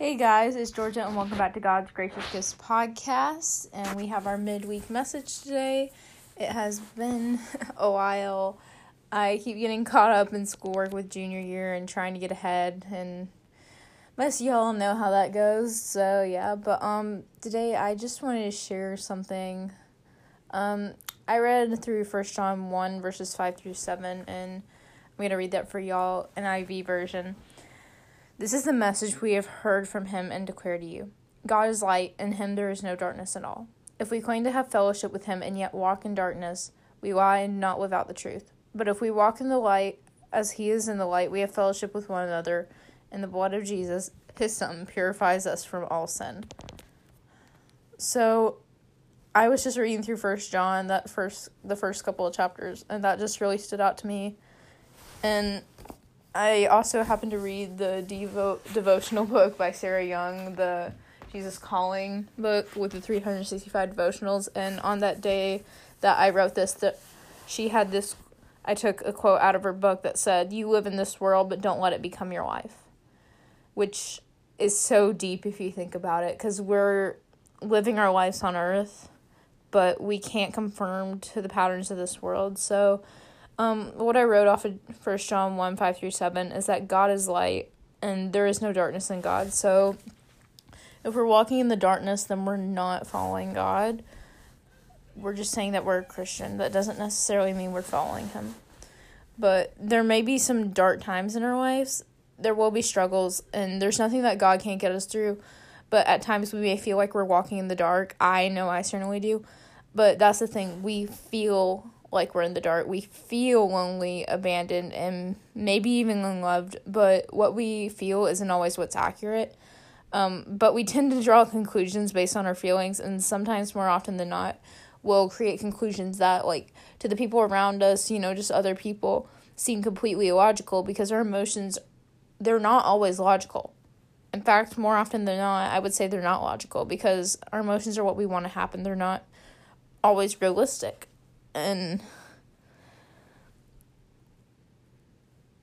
Hey guys, it's Georgia, and welcome back to God's Gracious Gifts podcast. And we have our midweek message today. It has been a while. I keep getting caught up in schoolwork with junior year and trying to get ahead, and most y'all know how that goes. So yeah, but um, today I just wanted to share something. Um, I read through First John one verses five through seven, and I'm gonna read that for y'all an NIV version. This is the message we have heard from him and declare to you God is light, in him there is no darkness at all. If we claim to have fellowship with him and yet walk in darkness, we lie and not live out the truth. But if we walk in the light, as he is in the light, we have fellowship with one another, and the blood of Jesus, his son, purifies us from all sin. So I was just reading through First John, that first the first couple of chapters, and that just really stood out to me. And I also happened to read the devo- devotional book by Sarah Young, the Jesus Calling book with the 365 devotionals. And on that day that I wrote this, that she had this, I took a quote out of her book that said, "You live in this world, but don't let it become your life," which is so deep if you think about it, because we're living our lives on Earth, but we can't conform to the patterns of this world. So um, what I wrote off of First John 1 5 through 7 is that God is light and there is no darkness in God. So if we're walking in the darkness, then we're not following God. We're just saying that we're a Christian. That doesn't necessarily mean we're following Him. But there may be some dark times in our lives. There will be struggles, and there's nothing that God can't get us through. But at times we may feel like we're walking in the dark. I know I certainly do. But that's the thing. We feel like we're in the dark. We feel lonely, abandoned, and maybe even unloved, but what we feel isn't always what's accurate. Um, but we tend to draw conclusions based on our feelings, and sometimes more often than not, we'll create conclusions that, like, to the people around us, you know, just other people, seem completely illogical because our emotions, they're not always logical. In fact, more often than not, I would say they're not logical because our emotions are what we want to happen. They're not always realistic and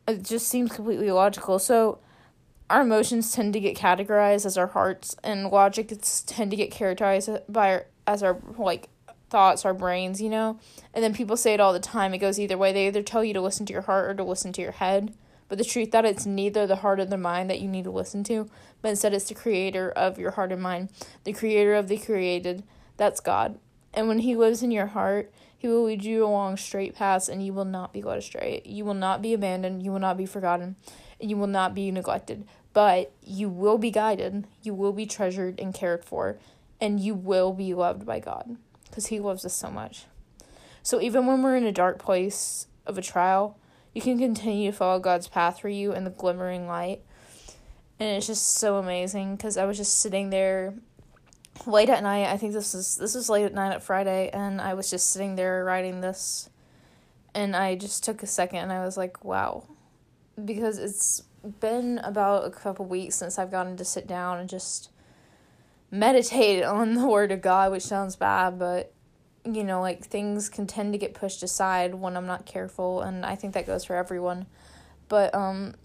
it just seems completely illogical. So our emotions tend to get categorized as our hearts, and logic tend to get characterized by our, as our like thoughts, our brains, you know. And then people say it all the time. It goes either way. They either tell you to listen to your heart or to listen to your head. But the truth that it's neither the heart or the mind that you need to listen to, but instead it's the creator of your heart and mind, the creator of the created. That's God. And when He lives in your heart, He will lead you along straight paths, and you will not be led astray. You will not be abandoned. You will not be forgotten. And you will not be neglected. But you will be guided. You will be treasured and cared for. And you will be loved by God because He loves us so much. So even when we're in a dark place of a trial, you can continue to follow God's path for you in the glimmering light. And it's just so amazing because I was just sitting there late at night. I think this is this was late at night at Friday, and I was just sitting there writing this, and I just took a second and I was like, wow, because it's been about a couple weeks since I've gotten to sit down and just meditate on the Word of God, which sounds bad, but you know, like things can tend to get pushed aside when I'm not careful, and I think that goes for everyone. But um,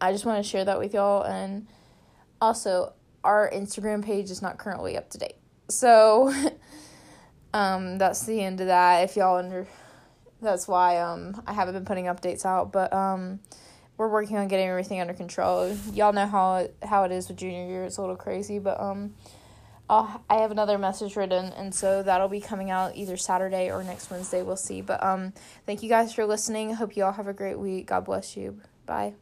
I just want to share that with y'all, and also our Instagram page is not currently up to date. So um that's the end of that. If y'all under that's why um I haven't been putting updates out, but um we're working on getting everything under control. Y'all know how it, how it is with junior year. It's a little crazy, but um I'll, I have another message written, and so that'll be coming out either Saturday or next Wednesday. We'll see. But um, thank you guys for listening. Hope you all have a great week. God bless you. Bye.